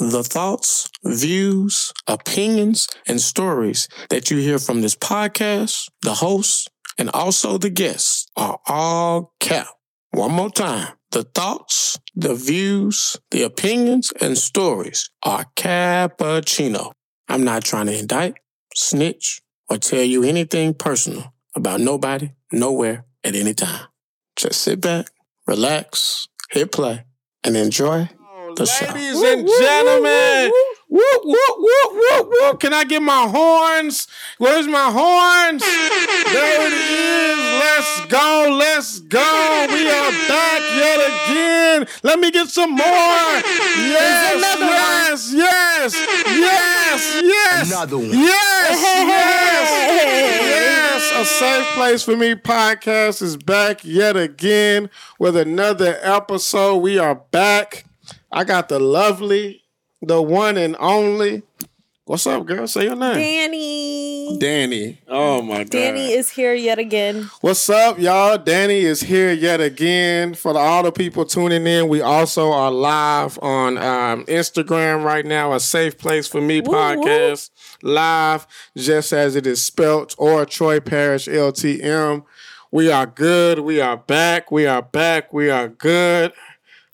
The thoughts, views, opinions, and stories that you hear from this podcast, the hosts, and also the guests are all cap. One more time. The thoughts, the views, the opinions, and stories are cappuccino. I'm not trying to indict, snitch, or tell you anything personal about nobody, nowhere, at any time. Just sit back, relax, hit play, and enjoy. Ladies and gentlemen, whoop, whoop, whoop, whoop, whoop. Can I get my horns? Where's my horns? There it is. Let's go. Let's go. We are back yet again. Let me get some more. Yes, yes, yes, yes, yes. Another one. Yes, yes, yes. A safe place for me podcast is back yet again with another episode. We are back. I got the lovely, the one and only. What's up, girl? Say your name. Danny. Danny. Oh my god. Danny is here yet again. What's up, y'all? Danny is here yet again. For all the people tuning in, we also are live on um, Instagram right now, a safe place for me Woo, podcast. Live, just as it is spelt, or Troy Parish LTM. We are good. We are back. We are back. We are good.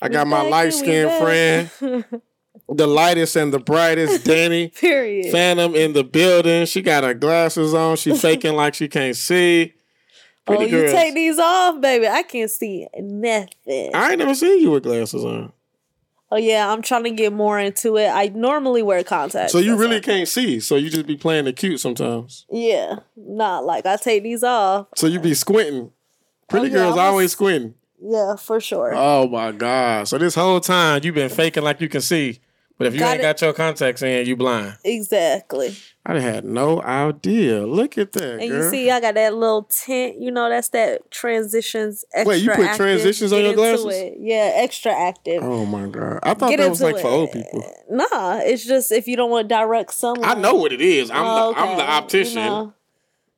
I got my light skinned friend, the lightest and the brightest, Danny. Period. Phantom in the building. She got her glasses on. She faking like she can't see. oh, Pretty you girls. take these off, baby. I can't see nothing. I ain't never seen you with glasses on. Oh yeah, I'm trying to get more into it. I normally wear contacts. So you really all. can't see. So you just be playing the cute sometimes. Yeah, not like I take these off. So you be squinting. Pretty Oh, yeah, girls always squinting. Yeah, for sure. Oh my god! So this whole time you've been faking like you can see, but if you Got ain't it. got your contacts in, you blind. exactly. I had no idea. Look at that, And girl. you see, I got that little tint. You know, that's that transitions. Extra Wait, you put active. transitions on your glasses? it. Yeah, extra active. oh my god! I thought Get that was like for old people. Nah, it's just if you don't want direct sunlight. I know what it is. I'm Oh, the I'm the optician. No,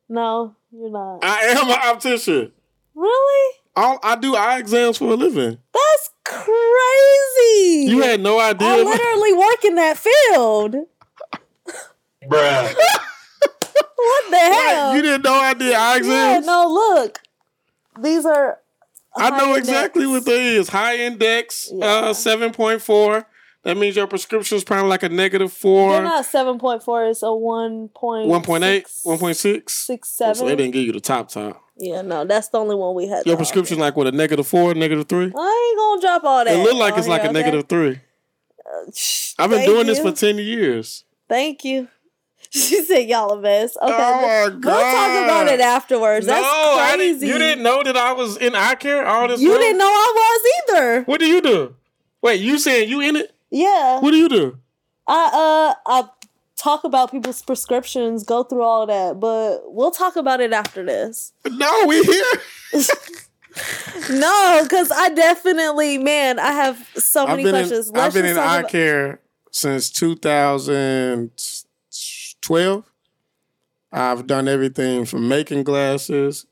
no, you're not. I am an optician. really? All, I do eye exams for a living. That's crazy. You had no idea. I literally work in that field. Bruh. What the hell? you didn't know I did eye exams? yeah, exams. no, look. These are. I know high exactly index. what that is. High index, Yeah. uh, seven point four. That means your prescription is probably like a negative four, They're not seven point four. It's a one point. 1.8, 1.6. six Oh, seven. So they didn't give you the top top. Yeah, no, that's the only one we had. Your prescription offer. like what a negative four, negative three. I ain't gonna drop all that. It look like it's like a negative three. Uh, shh, I've been doing this for ten years. Thank you. She said y'all a mess. Okay, Oh my we'll talk about it afterwards. That's I crazy. didn't, you didn't know that I was in eye care all this You time? didn't know I was either. What do you do? Wait, you saying you in it? Yeah. What do you do? I uh I talk about people's prescriptions, go through all that, but we'll talk about it after this. No, we here. No, because I definitely, man, I have so many questions. in, I've been in eye about- care since 2012. I've done everything from making glasses,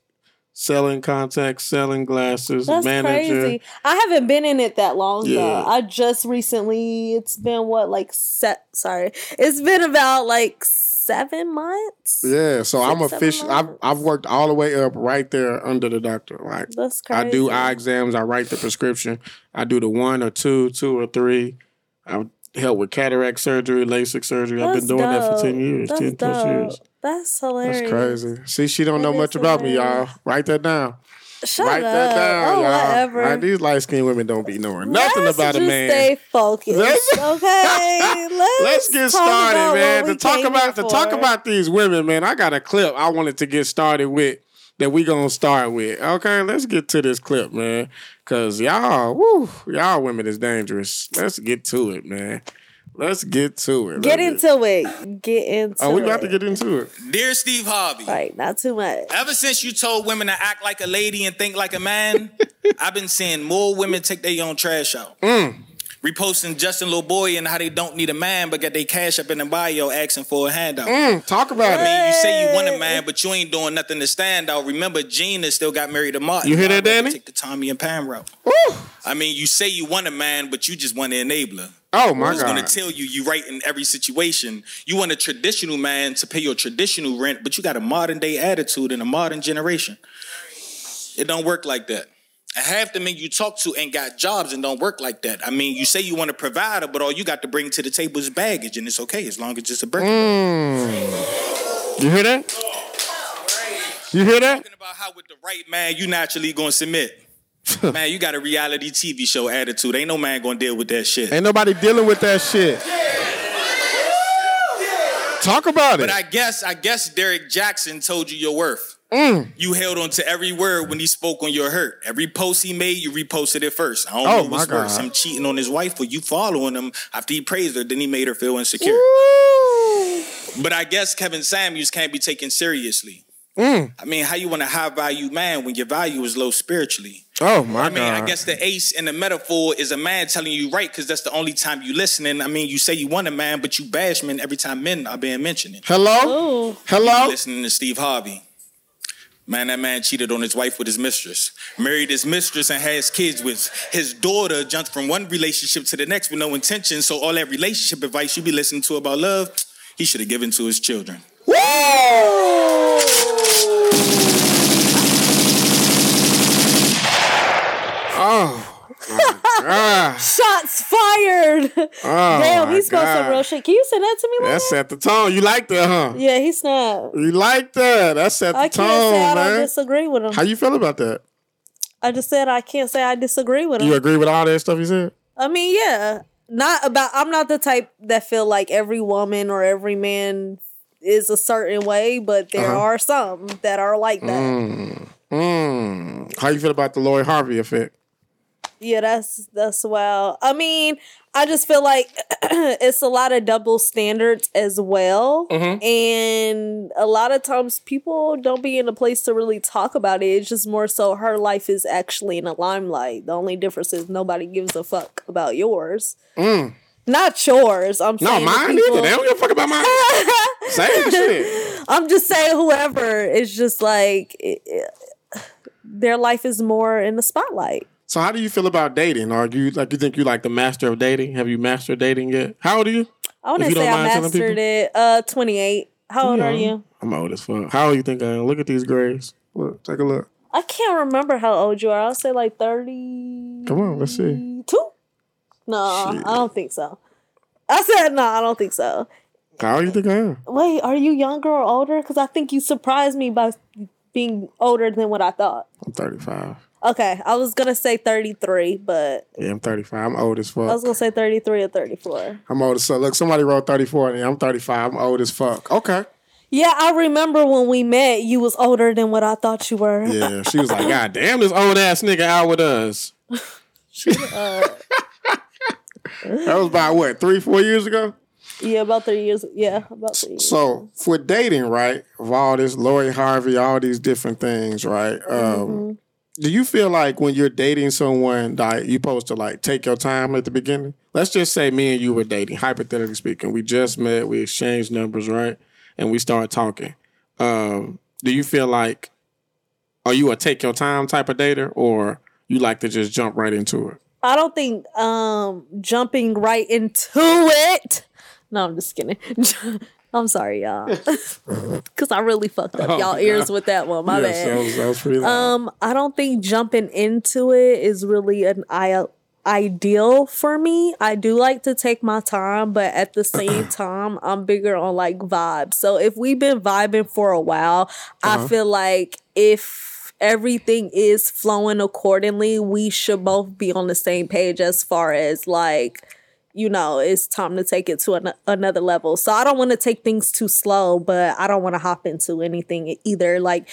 selling contacts, selling glasses, That's manager. crazy. I haven't been in it that long Yeah. though. I just recently. It's been what like set. Sorry, it's been about like seven months. Yeah, so I'm Six, seven official. I've. I've worked all the way up right there under the doctor. Like That's crazy. I do eye exams. I write the prescription. I do the one or two, two or three. I help with cataract surgery, LASIK surgery. I've been That's doing that for ten years, That's ten plus years. That's hilarious. That's crazy. See, she don't know much is about me, y'all. Write that down. Shut Write up. that down, oh, y'all. whatever. These light skinned women don't be knowing nothing Let's about a man. Stay focused, Let's- okay? Let's, Let's get started, man. To talk about to talk about these women, man. I got a clip I wanted to get started with that we gonna start with. Okay, let's get to this clip, man. Cause y'all, woo, y'all women is dangerous. Let's get to it, man. Let's get to it. Get Let's into it. Get into it. Oh, we it. to get into it. Dear Steve Harvey, right. Not too much. ever since you told women to act like a lady and think like a man, I've been seeing more women take their own trash out. Mm. Reposting Justin Laboy and how they don't need a man but got their cash up in the bio asking for a handout. Mm, talk about I it. mean, you say you want a man, but you ain't doing nothing to stand out. Remember, Gina still got married to Martin. You hear that, Danny? Take the Tommy and Pam route. I mean, you say you want a man, but you just want an enabler. Oh my Who's gonna tell you you right in every situation? You want a traditional man to pay your traditional rent, but you got a modern day attitude and a modern generation. It don't work like that. Half the men you talk to ain't got jobs and don't work like that. I mean, you say you want a provider, but all you got to bring to the table is baggage, and it's okay as long as it's a Birkin. Mm. You hear that? You hear that? Talking about how with the right man you naturally gonna submit. man, you got a reality TV show attitude. Ain't no man gonna deal with that shit. Ain't nobody dealing with that shit. Talk about it. But I guess I guess Derek Jackson told you your worth. Mm. You held on to every word when he spoke on your hurt. Every post he made, you reposted it first. I don't Oh, know what's worse, God. him cheating on his wife or you following him after he praised her, then he made her feel insecure. But I guess Kevin Samuels can't be taken seriously. Mm. I mean, how you want a high value man when your value is low spiritually? Oh my god. I mean, god. I guess the ace in the metaphor is a man telling you right because that's the only time you listening. I mean, you say you want a man, but you bash men every time men are being mentioned. Hello? Ooh. You Hello? listening to Steve Harvey. Man, that man cheated on his wife with his mistress, married his mistress, and has kids with his daughter. Jumped from one relationship to the next with no intention. So all that relationship advice you be listening to about love, he should have given to his children. Oh. Ah, Shots fired. oh Damn, he spoke some real shit. Can you send that to me, That Lana? set the tone. You like that, huh? Yeah, he snapped. You like that? That set the I tone, say I disagree with him. How you feel about that? I just said I can't say I disagree with him. You agree with all that stuff he said? I mean, yeah. Not about I'm not the type that feel like every woman or every man is a certain way, but there Uh-huh. are some that are like that. Mm. Mm. How you feel about the Lori Harvey effect? Yeah, that's that's well. I mean, I just feel like it's a lot of double standards as well. Mhm. And a lot of times people don't be in a place to really talk about it. It's just more so her life is actually in the limelight. The only difference is nobody gives a fuck about yours. Mm. Not yours. I'm No, mine people- either. They don't give a fuck about mine. Same shit. I'm just saying whoever is just like it- it- their life is more in the spotlight. So how do you feel about dating? Do you like you think you like the master of dating? Have you mastered dating yet? How old are you? I want to say I mind telling people. mastered it. Uh, 28. How old are you? I'm old as fuck. How old you think I am? Look at these grades. Look, take a look. I can't remember how old you are. I'll say like 30. Come on, let's see. Two? No, Shit. I don't think so. I said no, I don't think so. How old you think I am? Wait, are you younger or older? Because I think you surprised me by being older than what I thought. I'm 35. Okay, I was gonna say 33, but Yeah, I'm 35. I'm old as fuck. I was gonna say 33 or 34. I'm old as fuck. Look, somebody wrote 34 and I'm 35. I'm old as fuck. Okay. Yeah, I remember when we met, you was older than what I thought you were. Yeah, she was like, God damn, this old ass nigga out with us. Uh, That was about what, three, four years ago? yeah, about three years. Yeah, about three years. So for dating, right, of all this Lori Harvey, all these different things, right? Um, Do you feel like when you're dating someone that you supposed to like take your time at the beginning? Let's just say me and you were dating, hypothetically speaking. We just met, we exchanged numbers, right? And we started talking. Um, do you feel like are you a take your time type of dater or you like to just jump right into it? I don't think um jumping right into it. No, I'm just kidding. I'm sorry, y'all, because I really fucked up Oh, y'all ears God. with that one. My yes, bad. that was, that was pretty loud. Um, I don't think jumping into it is really an I- ideal for me. I do like to take my time, but at the same time, I'm bigger on like vibes. So if we've been vibing for a while, Uh-huh. I feel like if everything is flowing accordingly, we should both be on the same page as far as like you know, it's time to take it to an- another level. So I don't want to take things too slow, but I don't want to hop into anything either. Like,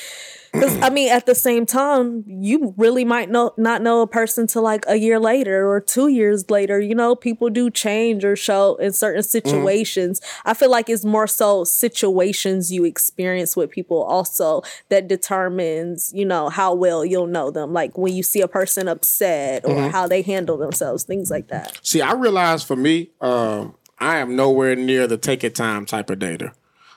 because I mean, at the same time, you really might know not know a person till like a year later or two years later. You know, people do change or show in certain situations. I feel like it's more so situations you experience with people also that determines, you know, how well you'll know them. Like when you see a person upset or how they handle themselves, things like that. See, I realized for me, um, I am nowhere near the take it time type of dater.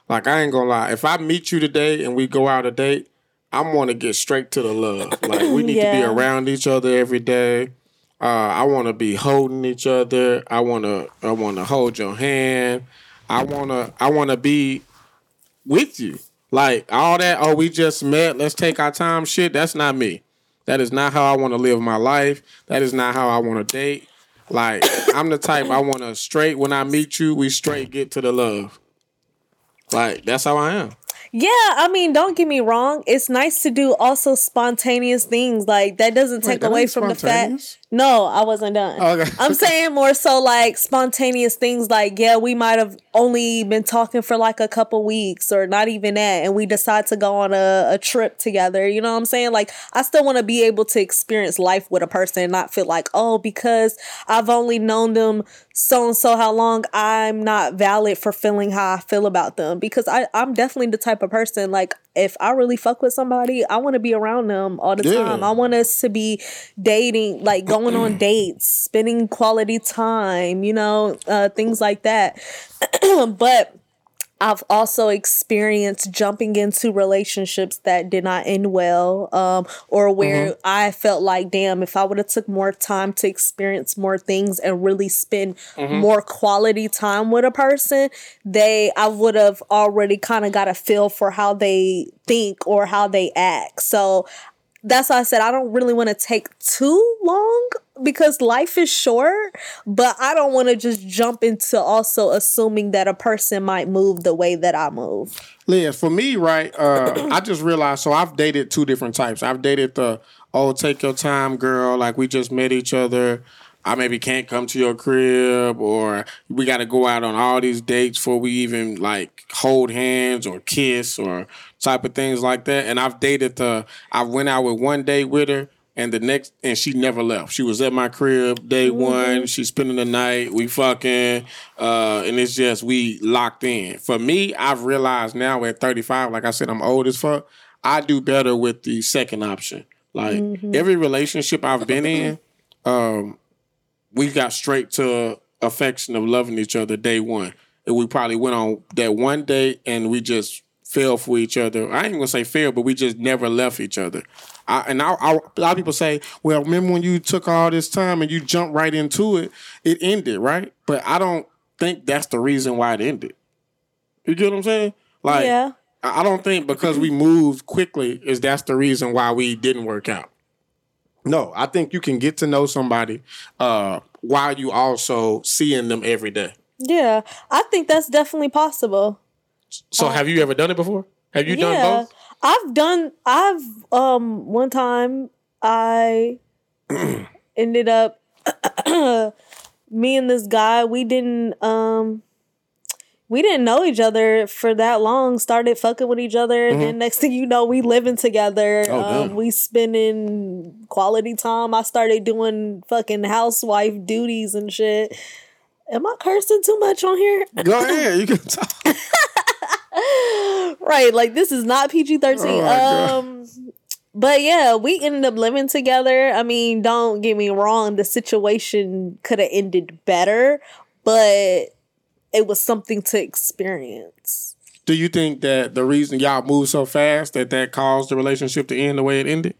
Like I ain't gonna lie, if I meet you today and we go out a date, I'm gonna get straight to the love. Like we need to be around each other every day. Uh, I want to be holding each other. I want to. I want to hold your hand. I want to. I want to be with you. Like all that. Oh, we just met. Let's take our time. Shit. That's not me. That is not how I want to live my life. That is not how I want to date. Like I'm the type I want to straight. When I meet you, we straight get to the love. Like that's how I am. Yeah, I mean, don't get me wrong. It's nice to do also spontaneous things. Like that doesn't take that away from the fact. No, I wasn't done. Okay. I'm saying more so like spontaneous things. Like yeah, we might have only been talking for like a couple weeks or not even that, and we decide to go on a, a trip together. You know what I'm saying? Like I still want to be able to experience life with a person and not feel like oh because I've only known them so and so how long I'm not valid for feeling how I feel about them because I I'm definitely the type of person like if I really fuck with somebody I want to be around them all the Yeah. time I want us to be dating like going on dates spending quality time you know uh, things like that but I've also experienced jumping into relationships that did not end well, um, or where I felt like, damn, if I would have took more time to experience more things and really spend more quality time with a person, they I would have already kind of got a feel for how they think or how they act. So that's why I said I don't really want to take too long because life is short, but I don't want to just jump into also assuming that a person might move the way that I move. Liz, for me, right, uh, I just realized so I've dated two different types. I've dated the oh, take your time, girl, like we just met each other. I maybe can't come to your crib or we gotta go out on all these dates before we even like hold hands or kiss or type of things like that. And I've dated the I went out with one day with her and the next and she never left. She was at my crib day one. She's spending the night. We fucking uh and it's just we locked in. For me, I've realized now at 35, like I said, I'm old as fuck. I do better with the second option. Like every relationship I've been in, um, we got straight to affection of loving each other day one. And we probably went on that one date and we just fell for each other. I ain't gonna say fell, but we just never left each other. I, and I, I, a lot of people say, "Well, remember when you took all this time and you jumped right into it? It ended, right?" But I don't think that's the reason why it ended. You get what I'm saying? Like, yeah. I I don't think because we moved quickly is that's the reason why we didn't work out. No, I think you can get to know somebody uh, while you also seeing them every day. Yeah. I think that's definitely possible. So, have you ever done it before? Have you done both? I've done I've um one time I ended up me and this guy we didn't um we didn't know each other for that long started fucking with each other and then next thing you know we living together. Mm-hmm. Oh, um, we spending quality time. I started doing fucking housewife duties and shit. Am i cursing too much on here? Go ahead, you can talk. right like this is not pg-13 Oh, my God. um but yeah we ended up living together. I mean don't get me wrong the situation could have ended better but it was something to experience. Do you think that the reason y'all moved so fast that that caused the relationship to end the way it ended?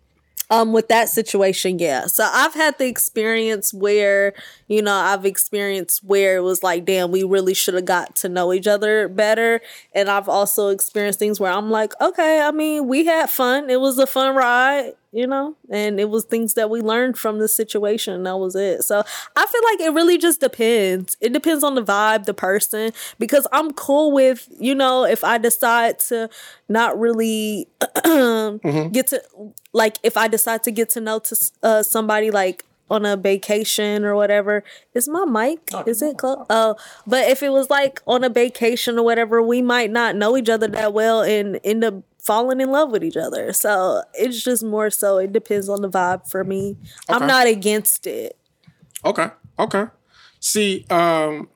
um with that situation yeah. So i've had the experience where you know i've experienced where it was like damn we really should have got to know each other better. And i've also experienced things where i'm like okay i mean we had fun. It was a fun ride you know? And it was things that we learned from the situation and that was it. So i feel like it really just depends. It depends on the vibe the person because i'm cool with you know if i decide to not really get to like if i decide to get to know to uh, somebody like on a vacation or whatever is my mic is it close oh but if it was like on a vacation or whatever we might not know each other that well and end up falling in love with each other so it's just more so it depends on the vibe for me i'm not against it Okay. Okay. See, um,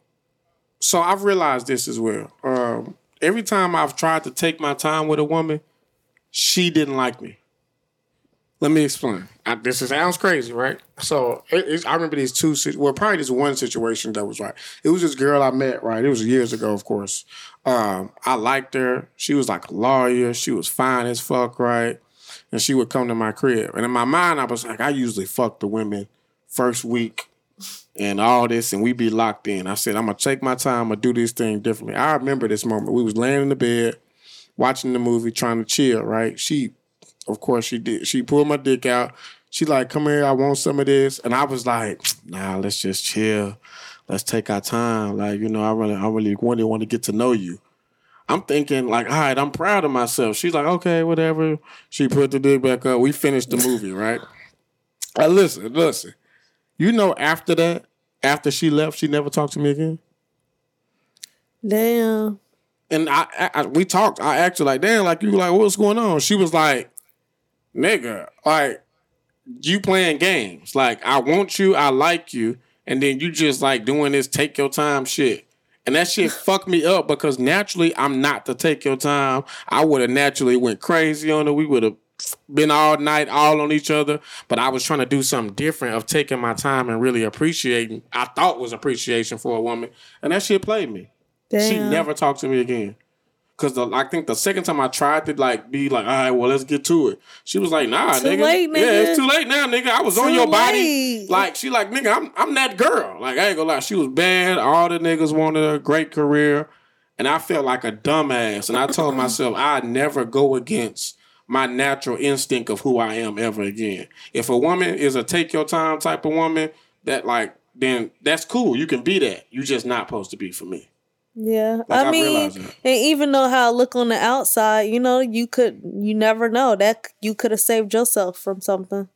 so I've realized this as well. Um, every time I've tried to take my time with a woman, she didn't like me. Let me explain. I, this sounds crazy, right? So it, I remember these two, well, probably this one situation that was right. It was this girl I met, right? It was years ago, of course. Um, I liked her. She was like a lawyer. She was fine as fuck, right? And she would come to my crib. And in my mind, I was like, I usually fuck the women first week and all this, and we'd be locked in. I said, I'm gonna take my time, I'm gonna do this thing differently. I remember this moment. We was laying in the bed, watching the movie, trying to chill, right? She, of course, she did. She pulled my dick out. She like, come here, I want some of this. And I was like, nah, let's just chill. Let's take our time. Like, you know, I really, I really, really want to get to know you. I'm thinking like, all right, I'm proud of myself. She's like, okay, whatever. She put the dick back up. We finished the movie, right? I listen, listen. You know, after that, after she left, she never talked to me again. Damn. And I, I, I- we talked. I asked her like, damn, like you like, what's going on? She was like, nigga, like you playing games. Like I want you, I like you, and then you just like doing this take your time shit. And that shit fucked me up because naturally I'm not to take your time. I would have naturally went crazy on her. We would have been all night, all on each other. But I was trying to do something different of taking my time and really appreciating. I thought was appreciation for a woman, and that shit played me. She never talked to me again. Cause the, I think the second time I tried to like be like, all right, well, let's get to it. She was like, nah, Too nigga. late, Yeah, it's too late now, nigga. I was on Too your body. Like she like, nigga, I'm I'm that girl. Like I ain't gonna lie, she was bad. All the niggas wanted a great career, and I felt like a dumbass. And I told myself I'd never go against my natural instinct of who I am ever again. If a woman is a take your time type of woman, that like then that's cool. You can be that. You just not supposed to be for me. Yeah, Like, I I mean, and even though how I look on the outside, you know, you could, you never know that you could have saved yourself from something.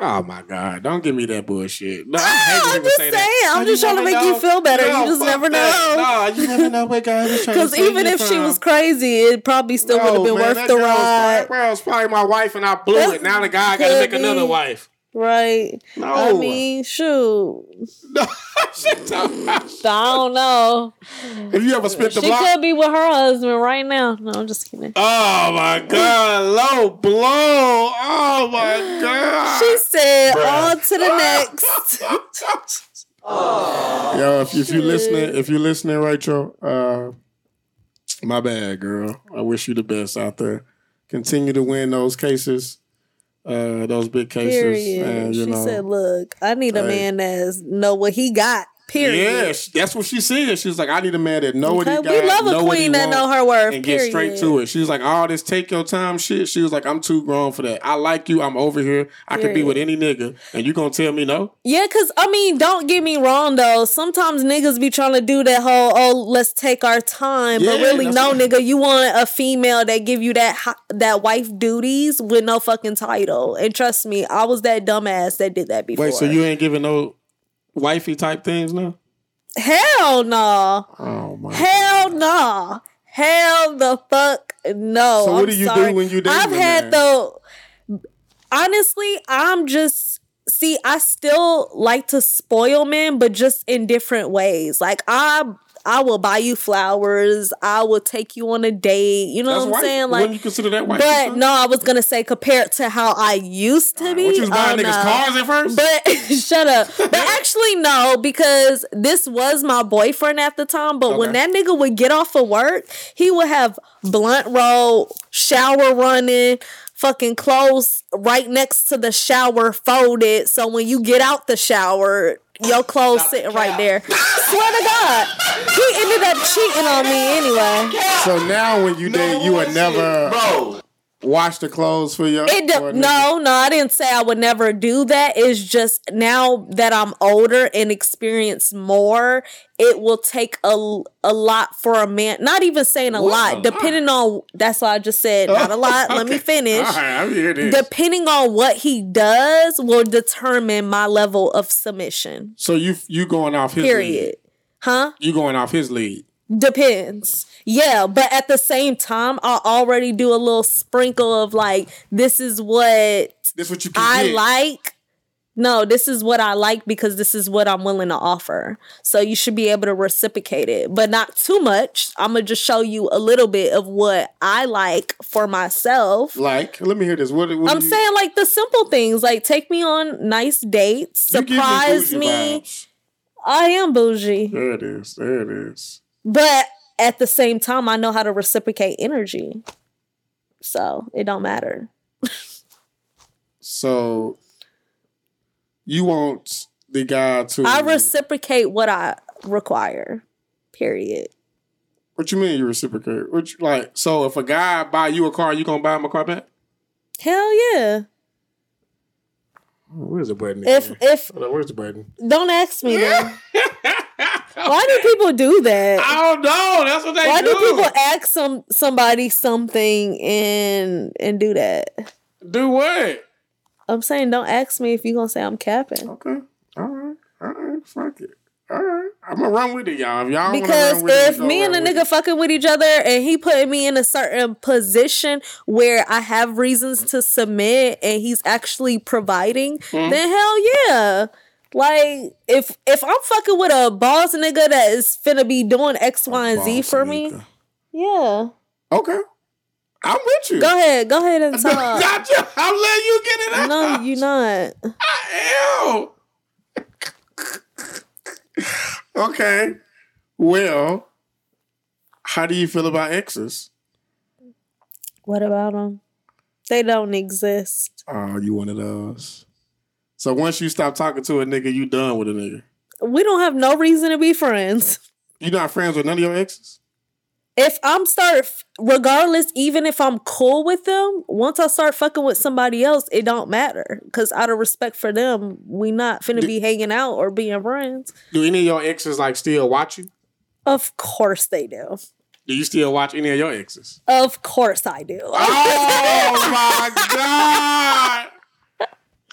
Oh my God! Don't give me that bullshit. No, I I'm just say saying, that. I'm just trying to make you feel better. You just never that. know. No, you never know what God is trying to Because even if she was crazy, it probably still would have been man, worth the ride. That was probably my wife, and I blew it. Now the guy got to make another wife. Right. No. I mean, shoot. No. I don't know. Have you ever spent the She block? could be with her husband right now. No, I'm just kidding. Oh my God! Low blow! Oh my God! She said, on to the next. Yo, if, if you listening, if you're listening, Rachel, uh, my bad, girl. I wish you the best out there. Continue to win those cases, uh, those big cases, Period. and you she know. said, look, I need a Hey. man that's know what he got. Period. Yeah, that's what she said. She was like, "I need a man that know what he got, we love a know what he queen that know her worth, and get straight to it." She was like, "All this take your time shit." She was like, "I'm too grown for that. I like you. I'm over here. I could be with any nigga, and you gonna tell me no? Yeah, cause I mean, don't get me wrong though. Sometimes niggas be trying to do that whole oh let's take our time, but really no what- nigga, you want a female that give you that that wife duties with no fucking title. And trust me, I was that dumbass that did that before. Wait, so you ain't giving no wifey type things now? hell no, Oh my! hell no, hell the fuck no. So what I'm do you do when you I've had though. honestly, I'm just see, I still like to spoil men, but just in different ways. Like I I will buy you flowers, I will take you on a date. You know That's what I'm wife- saying? wouldn't Like you consider that wifey? but no, I was gonna say compared to how I used to be. What you was buying oh, niggas no. cars at first? But shut up. But actually, no, because this was my boyfriend at the time. But when that nigga would get off of work, he would have blunt roll, shower running, fucking clothes right next to the shower folded. So when you get out the shower, your clothes sitting right there. Swear to God, he ended up cheating on me anyway. so now when you date, you are never Bro, wash the clothes for your. It de- no, no, I didn't say I would never do that. It's just now that I'm older and experience more, it will take a, a lot for a man. Not even saying a What? lot, depending on that's why I just said not a lot. Let me finish. All right, I'm. This. Depending on what he does will determine my level of submission. so you you going off his lead. Period. Huh? You going off his lead. Depends. Yeah, but at the same time, I already do a little sprinkle of like, this is what This what you can I get. like. No, this is what I like because this is what I'm willing to offer. So you should be able to reciprocate it, but not too much. I'm gonna just show you a little bit of what I like for myself. Like, let me hear this. What, what I'm you, saying like the simple things, like take me on nice dates, you surprise bougie me. I am bougie, There it is. There it is. But at the same time, I know how to reciprocate energy. So it don't matter. So you want the guy to. I reciprocate what I require. Period. What you mean you reciprocate? What you, like? So if a guy buy you a car, you gonna buy him a car back? Hell yeah. Where's the button? If again? if Hold where's the button? don't ask me then. Why do people do that? I don't know. That's what they Why do. Why do people ask some somebody something and and do that? do what? I'm saying don't ask me if you're gonna say I'm capping. Okay. All right. All right. Fuck it. All right. I'm gonna run with it, y'all. If y'all Because it, if me and a nigga fucking with each other and he putting me in a certain position where I have reasons to submit and he's actually providing, Mm-hmm. then hell yeah. Like if if I'm fucking with a boss nigga that is finna be doing X, Y, and Z for me, yeah. Okay. I'm with you. Go ahead, go ahead and talk. Gotcha. I'm letting you get it out. no, you're not. Ew. okay. Well, how do you feel about exes? What about them? They don't exist. Oh, you one of those. So once you stop talking to a nigga, you done with a nigga. We don't have no reason to be friends. You not friends with none of your exes? if I'm start regardless, even if I'm cool with them, once I start fucking with somebody else, it don't matter. Cause out of respect for them, we not finna be hanging out or being friends. Do any of your exes like still watch you? Of course they do. Do you still watch any of your exes? Of course I do. Oh my god!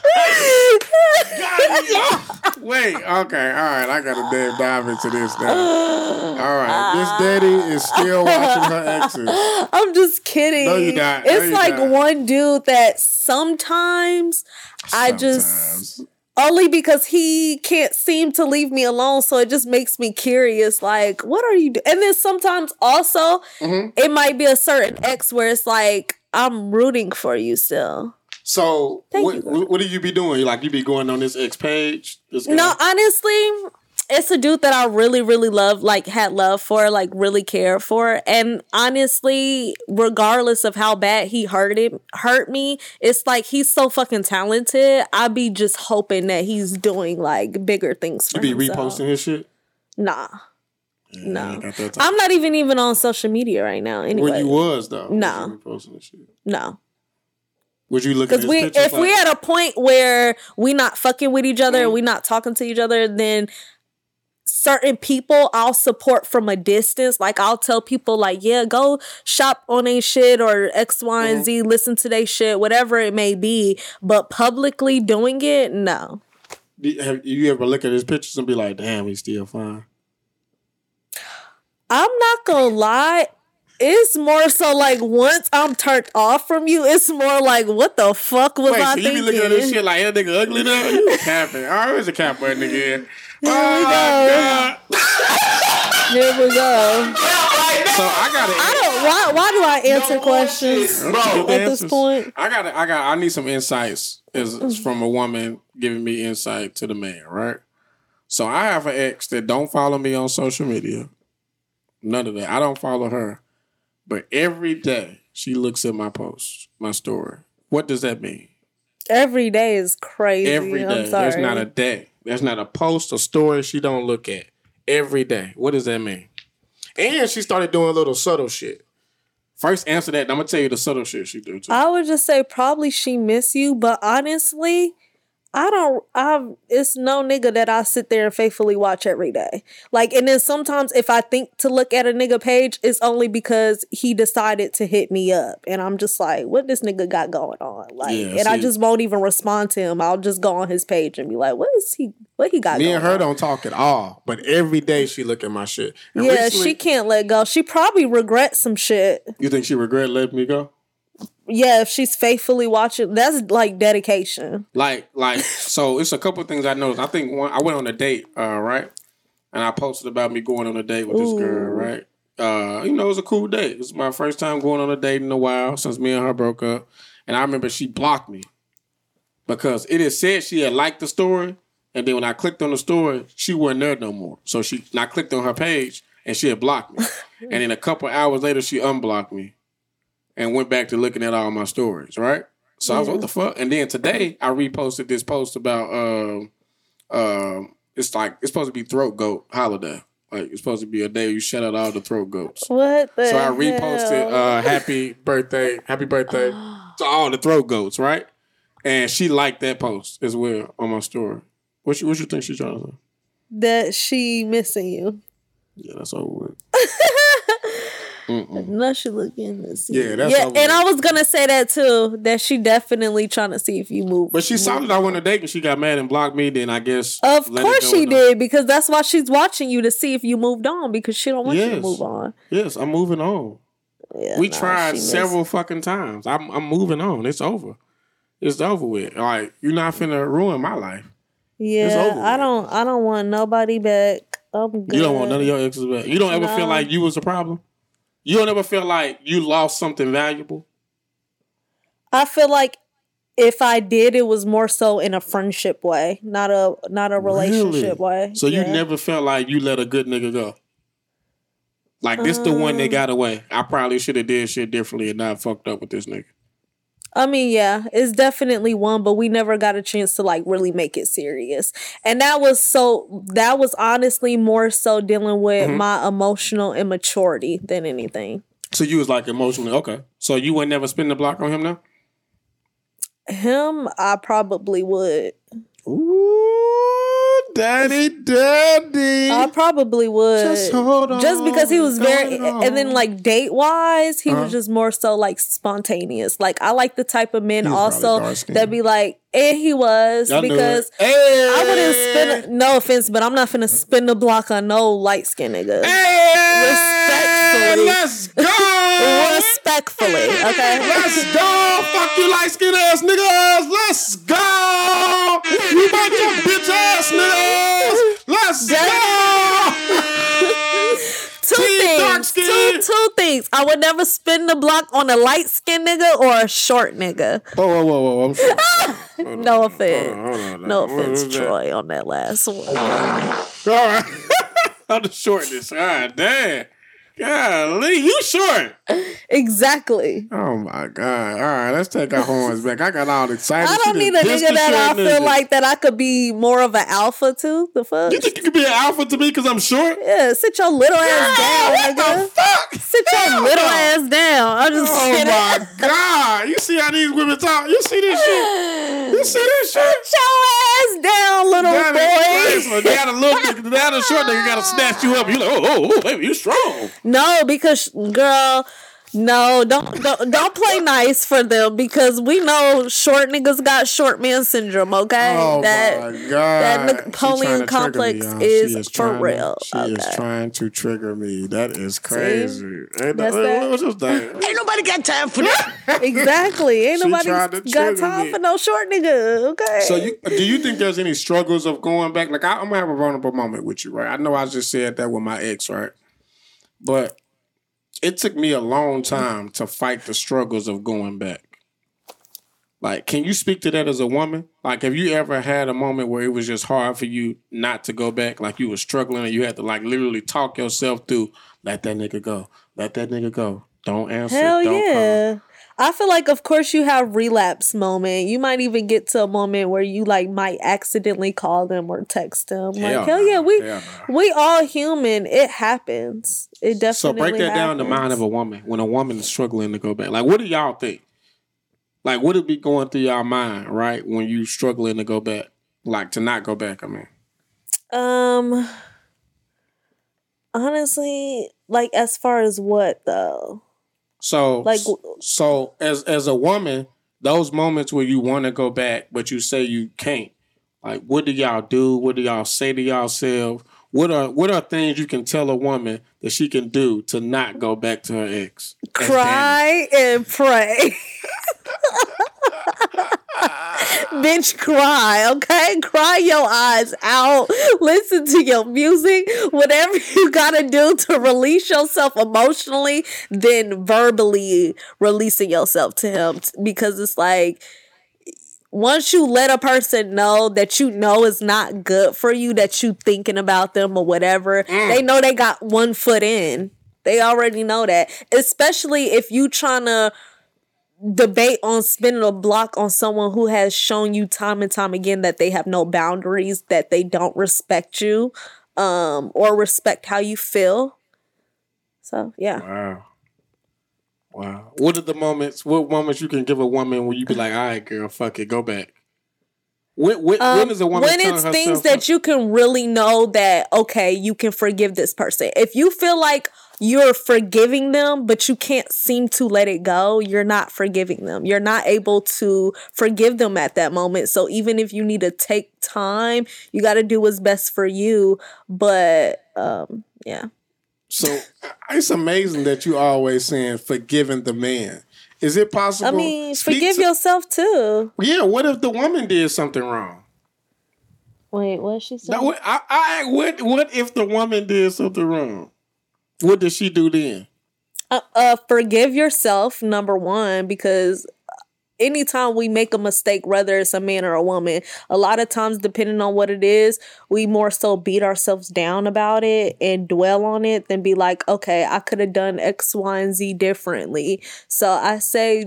Wait, okay, all right. I gotta dive into this now. All right, this daddy is still watching her exes. I'm just kidding. No, you're not. No, It's you're like not. one dude that sometimes I just only because he can't seem to leave me alone. So it just makes me curious. Like, what are you doing? And then sometimes also, Mm-hmm. it might be a certain ex where it's like, I'm rooting for you still. So Thank what, you, what do you be doing? Like you be going on this X page? This? No, honestly, it's a dude that I really, really love, like had love for, like really care for. And honestly, regardless of how bad he hurt him, hurt me, it's like he's so fucking talented. I'd be just hoping that he's doing like bigger things for you be himself. reposting his shit. Nah. I No. ain't got that time. I'm not even even on social media right now. Anyway, Where you was though? No. Was you reposting no, Would you look at because we if we like- at a point where we not fucking with each other, Mm. and we not talking to each other, then certain people I'll support from a distance. Like I'll tell people like, yeah, go shop on a shit or X, Y, Mm-hmm. and Z, listen to their shit, whatever it may be. But publicly doing it, no. Have you ever look at his pictures and be like, "Damn, he's still fine." I'm not gonna lie. It's more so like once I'm turned off from you, it's more like what the fuck was Wait, I so you be thinking? looking at this shit like that nigga ugly now? You capping? Oh, here's a cap button again. we Oh go. god! Here we go. So I gotta. I don't. Why? Why do I answer questions Bro, at this point? I got I got I need some insights is mm. from a woman giving me insight to the man, right? So I have an ex that don't follow me on social media. None of that. I don't follow her. But every day she looks at my post, my story. What does that mean? Every day is crazy. Every day. There's not a day. There's not a post or story she don't look at. Every day. What does that mean? And she started doing a little subtle shit. First answer that, and I'm gonna tell you the subtle shit she do too. I would just say probably she miss you, but honestly, I don't. I it's no nigga that I sit there and faithfully watch every day. Like, and then sometimes if I think to look at a nigga page, it's only because he decided to hit me up, and I'm just like, what this nigga got going on? Like, Yeah, and I just won't even respond to him. I'll just go on his page and be like, what is he? What he got? Me and her on? don't talk at all, but every day she look at my shit. And Yeah, recently- she can't let go. She probably regrets some shit. You think she regret letting me go? Yeah, if she's faithfully watching, that's like dedication. Like, like, so it's a couple of things I noticed. I think one, I went on a date, uh, right, and I posted about me going on a date with this girl, right. Uh, you know, it was a cool date. It was my first time going on a date in a while since me and her broke up, and I remember she blocked me because it is said she had liked the story, and then when I clicked on the story, she wasn't there no more. So she, and I clicked on her page, and she had blocked me, and then a couple hours later, she unblocked me, and went back to looking at all my stories, right. So I was what the fuck, and then today I reposted this post about um um, it's like it's supposed to be throat goat holiday. Like it's supposed to be a day you shut out all the throat goats. What the So I reposted hell? uh happy birthday, happy birthday to all the throat goats, right? And she liked that post as well on my story. What you what you think she's trying to say? that she missing you. Yeah, that's over with. Mm-mm. No, she looking to see. Yeah, that's yeah. And. I was gonna say that too. That she definitely trying to see if you move. But she saw that I went a date and she got mad and blocked me. Then I guess Of course she with her. did because that's why she's watching you to see if you moved on because she don't want you to move on. Yes, I'm moving on. Yeah, we nah, tried she missed- several fucking times. I'm I'm moving on. It's over. It's over with. Like you're not finna ruin my life. Yeah, over I don't. I don't want nobody back. I'm good. You don't want none of your exes back. You don't ever feel like you was a problem. You don't ever feel like you lost something valuable. I feel like if I did, it was more so in a friendship way, not a not a relationship way. So you never felt like you let a good nigga go. Like this the one that Um, got away. I probably should have did shit differently and not fucked up with this nigga. I mean, yeah, it's definitely one, but we never got a chance to like really make it serious. And that was so that was honestly more so dealing with Mm-hmm. my emotional immaturity than anything. So you was like emotionally okay. So you would never spin the block on him now. Him, I probably would. Ooh, daddy, daddy. I probably would. Just hold on. just because he was very and then like date wise he Uh-huh. was just more so like spontaneous like i like the type of men He was probably also that be like and he was Y'all because. Hey! i wouldn't spin no offense but i'm not finna spin the block on no light skin nigga Hey, Respectfully. let's go. respectfully okay Let's go. Fuck you, light skin ass niggas. Let's go. You bunch of bitch ass niggas. Let's go. two things two, two things i would never spin the block on a light skin nigga or a short nigga Whoa, whoa, whoa, whoa. I'm sorry. no offense Hold on, no hold on. offense What was that? troy on that last one All right. On the shortness. God damn. Golly, you short. exactly Oh my god! All right, let's take our horns back. I got all excited. I don't need a nigga the that I feel nigga. like that I could be more of an alpha to. The fuck? You think you could be an alpha to me because I'm short? Yeah, sit your little ass down, what nigga. the fuck? Sit your Hell little no. ass down. I'm just Oh kidding. my god! You see how these women talk? You see this shit? You see this shit? Sit your ass down, little That boy. had a little nigga, they had a short nigga gotta snatch you up. You like, oh, oh, oh, baby, you strong. No, because girl, no, don't, don't don't play nice for them because we know short niggas got short man syndrome. Okay, Oh that my god! that Napoleon trying to trigger complex me, is She for to- real. she is trying to trigger me. That is crazy. Ain't That's that? Ain't nobody got time for that. exactly. Ain't nobody got time me. for no short nigga. Okay. So you do you think there's any struggles of going back? Like I, I'm gonna have a vulnerable moment with you, right? I know I just said that with my ex, right? But it took me a long time to fight the struggles of going back. Like, can you speak to that as a woman? Like, have you ever had a moment where it was just hard for you not to go back? Like you were struggling and you had to like literally talk yourself through, let that nigga go. Let that nigga go. Don't answer. Hell don't call. I feel like of course you have relapse moment. You might even get to a moment where you like might accidentally call them or text them. Like Hell hell yeah, we Hell we all human. It happens. It definitely So break that down in the mind of a woman when a woman is struggling to go back. Like, what do y'all think? Like, what would be going through y'all mind, right, when you struggling to go back? Like to not go back, I mean. Um honestly, like as far as what though? So Like- so as as a woman, those moments where you want to go back, but you say you can't, like what do y'all do? What do y'all say to yourself? What are what are things you can tell a woman that she can do to not go back to her ex? Cry and pray. Bitch, cry, okay? Cry your eyes out. Listen to your music. Whatever you gotta do to release yourself emotionally, then verbally releasing yourself to him. Because it's like, once you let a person know that you know is not good for you, that you thinking about them or whatever, mm. they know they got one foot in. They already know that. Especially if you trying to debate on spinning a block on someone who has shown you time and time again that they have no boundaries, that they don't respect you, um, or respect how you feel. So yeah. Wow. Wow. What are the moments? What moments you can give a woman where you be like, "All right, girl, fuck it, go back." When, when, Um, when is a woman when it's things that you can really know that okay you can forgive this person if you feel like you're forgiving them but you can't seem to let it go you're not forgiving them you're not able to forgive them at that moment so even if you need to take time you got to do what's best for you but um yeah So it's amazing that you always saying forgiving the man. Is it possible? i mean forgive to- yourself too Yeah. What if the woman did something wrong? wait what she said Now, what, I, I, what, what if the woman did something wrong? What did she do then? uh, uh forgive yourself number one because anytime we make a mistake whether it's a man or a woman a lot of times depending on what it is we more so beat ourselves down about it and dwell on it than be like okay i could have done x y and z differently so i say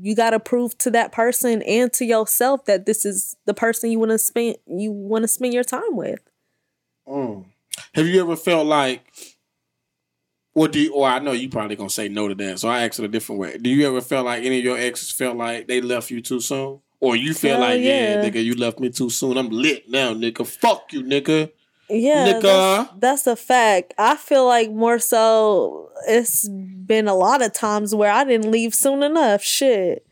you got to prove to that person and to yourself that this is the person you want to spend you want to spend your time with Mm. Have you ever felt like, or do you, or I know you probably gonna say no to that, so I ask it a different way. Do you ever felt like any of your exes felt like they left you too soon, or you feel Hell like, yeah. yeah. nigga, you left me too soon. I'm lit now, nigga. Fuck you, nigga. Yeah, Nigga. that's, that's a fact. I feel like more so it's been a lot of times where I didn't leave soon enough. Shit.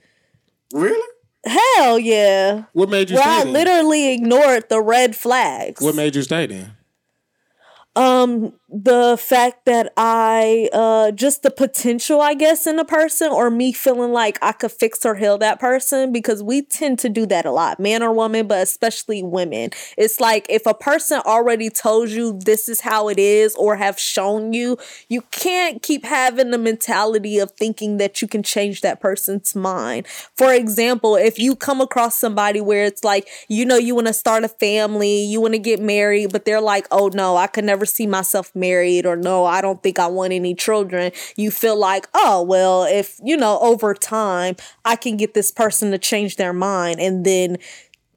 Really? Hell yeah. What made you Where I then? literally ignored the red flags. what made you stay then? um the fact that i uh just the potential i guess in a person or me feeling like i could fix or heal that person because we tend to do that a lot man or woman but especially women. It's like if a person already told you this is how it is or have shown you you can't keep having the mentality of thinking that you can change that person's mind. For example if you come across somebody where it's like you know you want to start a family you want to get married but they're like oh no i could never see myself married or no i don't think i want any children. You feel like oh well if you know over time i can get this person to change their mind. And then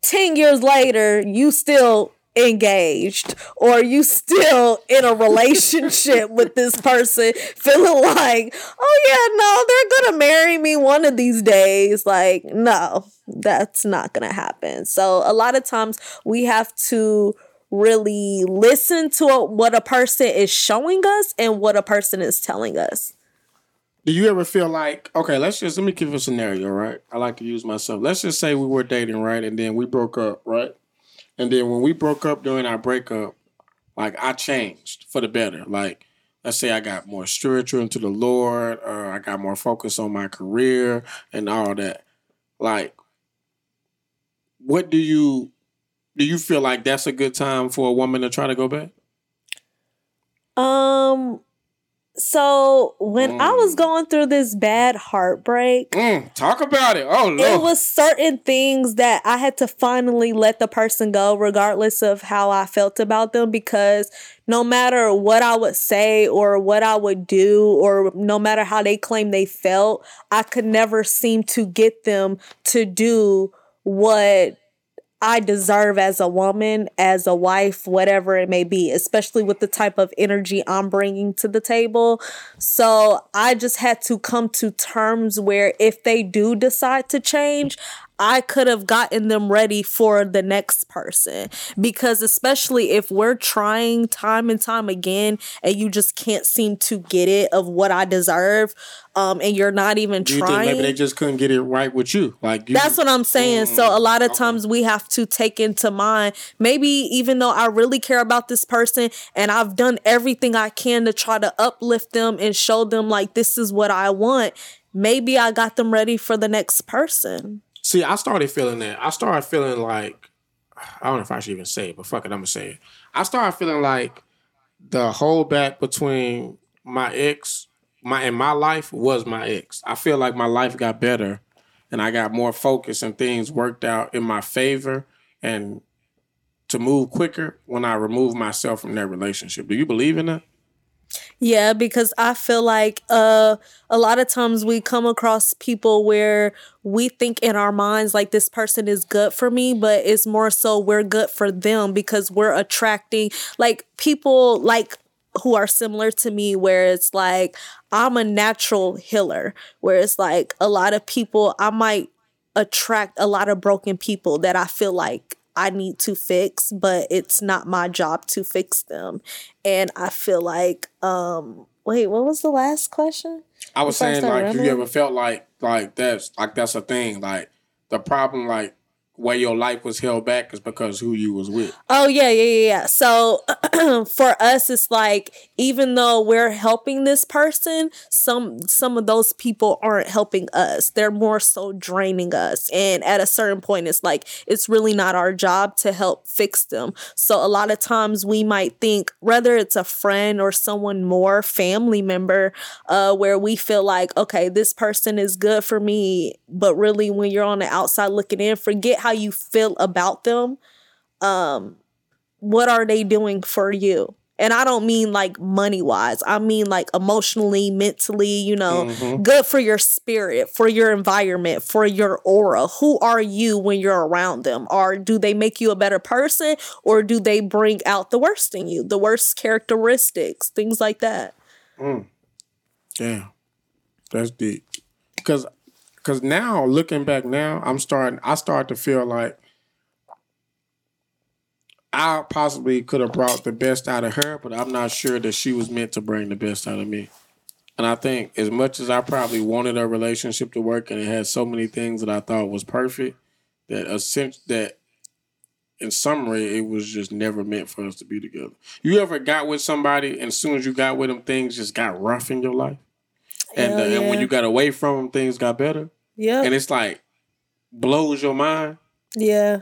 10 years later you still engaged or you still in a relationship with this person feeling like oh yeah no they're gonna marry me one of these days. Like no that's not gonna happen. So a lot of times we have to really listen to what a person is showing us and what a person is telling us Do you ever feel like okay? Let's just let me give a scenario, right? I like to use myself. Let's just say we were dating, right, and then we broke up, right, and then when we broke up during our breakup, like I changed for the better. Like let's say I got more spiritual into the Lord, or I got more focus on my career and all that. Like, what do you do? You feel like that's a good time for a woman to try to go back? um so when i was going through this bad heartbreak Mm, talk about it. Oh it was certain things that I had to finally let the person go, regardless of how I felt about them, because no matter what I would say or what I would do, or no matter how they claim they felt, I could never seem to get them to do what I deserve as a woman, as a wife, whatever it may be, especially with the type of energy I'm bringing to the table. So I just had to come to terms where if they do decide to change, I could have gotten them ready for the next person. Because especially if we're trying time and time again and you just can't seem to get it of what I deserve, um, and you're not even you trying. think maybe they just couldn't get it right with you? Like you, That's what I'm saying. So a lot of times we have to take into mind maybe even though I really care about this person and I've done everything I can to try to uplift them and show them like this is what I want, maybe I got them ready for the next person. See, I started feeling that. I started feeling like I don't know if I should even say it, but fuck it, I'm gonna say it. I started feeling like the whole holdback between my ex, my and my life was my ex. I feel like my life got better and I got more focus and things worked out in my favor and to move quicker when I removed myself from that relationship. Do you believe in that? Yeah, because I feel like uh a lot of times we come across people where we think in our minds like this person is good for me, but it's more so we're good for them because we're attracting like people like who are similar to me where it's like I'm a natural healer where it's like a lot of people I might attract a lot of broken people that I feel like I need to fix, but it's not my job to fix them. And I feel like, um, wait, what was the last question? I was Before I saying start like you ever felt like like that's like that's a thing like the problem like where your life was held back is because who you was with. Oh yeah, yeah, yeah, yeah. So for us, it's like even though we're helping this person, some some of those people aren't helping us. They're more so draining us. And at a certain point, it's like it's really not our job to help fix them. So a lot of times we might think whether it's a friend or someone more family member, uh, where we feel like okay, this person is good for me, but really when you're on the outside looking in, forget how you feel about them um what are they doing for you? And i don't mean like money wise i mean like emotionally mentally you know good for your spirit for your environment for your aura. Who are you when you're around them? Or do they make you a better person or do they bring out the worst in you the worst characteristics things like that? Yeah, that's deep. Because, because now looking back now, I'm starting. I start to feel like I possibly could have brought the best out of her, but I'm not sure that she was meant to bring the best out of me. And I think as much as I probably wanted a relationship to work, and it had so many things that I thought was perfect, that a sense that. In summary, it was just never meant for us to be together. You ever got with somebody, and as soon as you got with them, things just got rough in your life? And, Hell uh, and when you got away from them, things got better. yeah And it's like blows your mind. Yeah.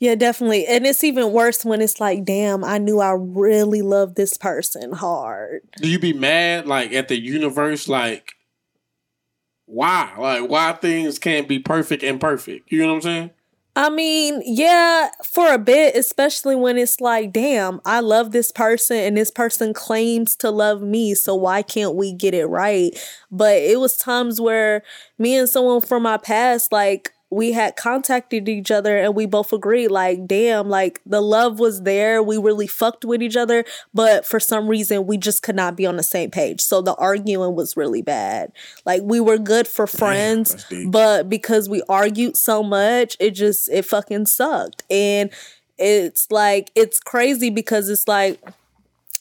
Yeah, definitely. And it's even worse when it's like, damn, I knew I really loved this person hard. Do you be mad like at the universe? Like, why? Like, why things can't be perfect and perfect? You know what I'm saying? I mean, yeah, for a bit, especially when it's like, damn, I love this person and this person claims to love me. So why can't we get it right? But it was times where me and someone from my past, like, we had contacted each other and we both agreed, like, damn, like the love was there. We really fucked with each other. But for some reason, we just could not be on the same page. So the arguing was really bad. Like, we were good for friends, deep. but because we argued so much, it just, it fucking sucked. And it's like, it's crazy because it's like,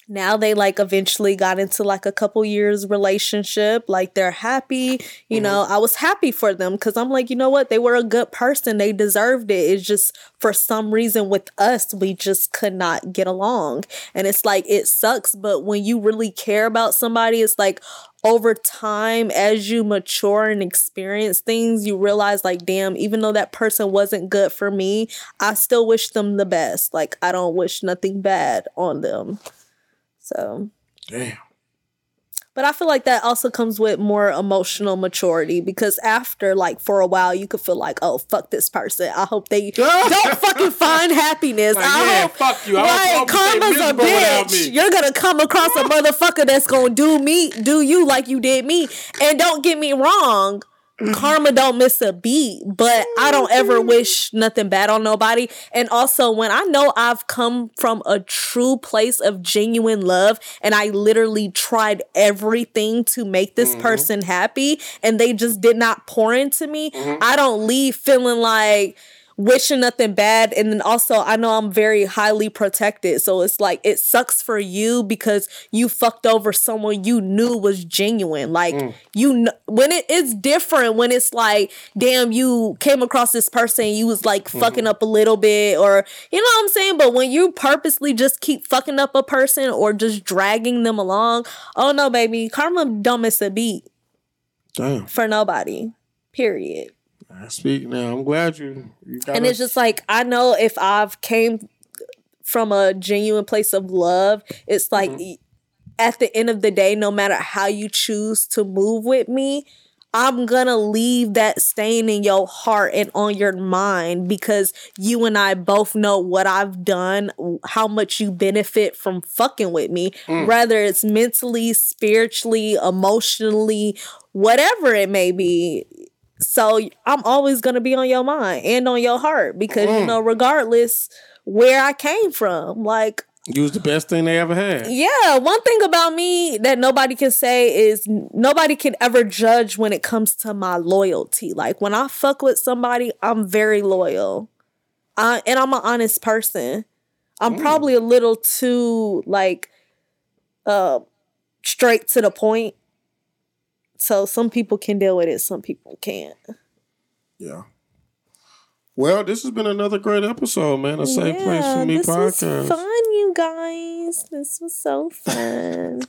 now they like eventually got into like a couple years relationship like they're happy you mm-hmm. know i was happy for them because i'm like you know what? They were a good person. They deserved it. It's just for some reason with us we just could not get along. And it's like it sucks but when you really care about somebody it's like over time as you mature and experience things you realize like damn even though that person wasn't good for me i still wish them the best. Like i don't wish nothing bad on them so, Damn. but I feel like that also comes with more emotional maturity because after like for a while you could feel like, oh fuck this person. I hope they don't fucking find happiness. Like, I yeah, hope, fuck you. I hope- I Right, hope you stay karma's a bitch. You're gonna come across a motherfucker that's gonna do me, do you like you did me. And don't get me wrong. Mm-hmm. Karma don't miss a beat, but I don't ever mm-hmm. wish nothing bad on nobody. And also, when I know I've come from a true place of genuine love and I literally tried everything to make this mm-hmm. person happy and they just did not pour into me, I don't leave feeling like wishing nothing bad. And then also I know I'm very highly protected. So it's like it sucks for you because you fucked over someone you knew was genuine. Like mm. you kn- when it is different when it's like damn you came across this person you was like mm-hmm. fucking up a little bit or you know what I'm saying? But when you purposely just keep fucking up a person or just dragging them along oh no baby karma don't miss a beat Damn. for nobody period I speak now. I'm glad you. you and it's just like I know if I've came from a genuine place of love, it's like Mm-hmm. at the end of the day, no matter how you choose to move with me, I'm gonna leave that stain in your heart and on your mind because you and I both know what I've done, how much you benefit from fucking with me, whether it's mentally, spiritually, emotionally, whatever it may be. So I'm always gonna be on your mind and on your heart because you know, regardless where I came from, like You was the best thing they ever had. yeah, one thing about me that nobody can say is nobody can ever judge when it comes to my loyalty. Like when I fuck with somebody, I'm very loyal. I, and I'm an honest person. I'm probably a little too like uh straight to the point. So some people can deal with it, some people can't. Yeah. Well, this has been another great episode, man. A safe place for me this podcast. was fun, you guys. This was so fun.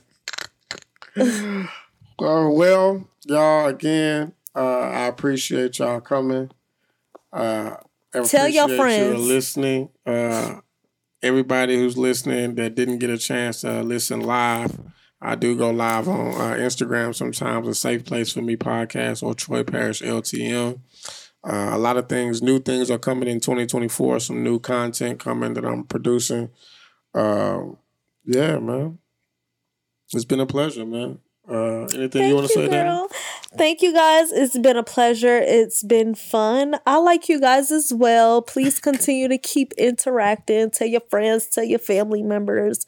Uh, well, y'all, again, uh, I appreciate y'all coming. Uh, I Tell your appreciate you friends. listening. Uh, everybody who's listening that didn't get a chance to listen live, I do go live on uh, Instagram sometimes. A safe place for me podcast or Troy Parish LTM. Uh, a lot of things, new things are coming in 2024. Some new content coming that I'm producing. Uh, yeah, man. It's been a pleasure, man. Uh, anything you want to say, Danny? girl. Thank you guys. It's been a pleasure. It's been fun. I like you guys as well. Please continue to keep interacting. Tell your friends, tell your family members.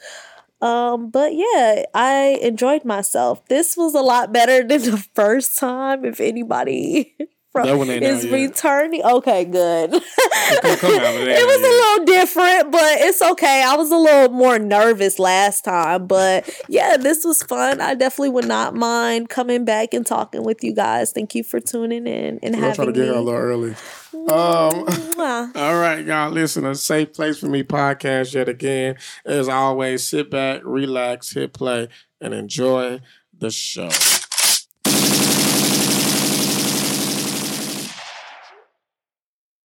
Um, but yeah, I enjoyed myself. This was a lot better than the first time. If anybody from is yet. returning, okay, good. gonna come out, it it was a little different, but it's okay. I was a little more nervous last time, but yeah, this was fun. I definitely would not mind coming back and talking with you guys. Thank you for tuning in and having me. I'm trying to get me. her a little early. Um, all right, y'all. Listen, a safe place for me podcast yet again. As always, sit back, relax, hit play, and enjoy the show.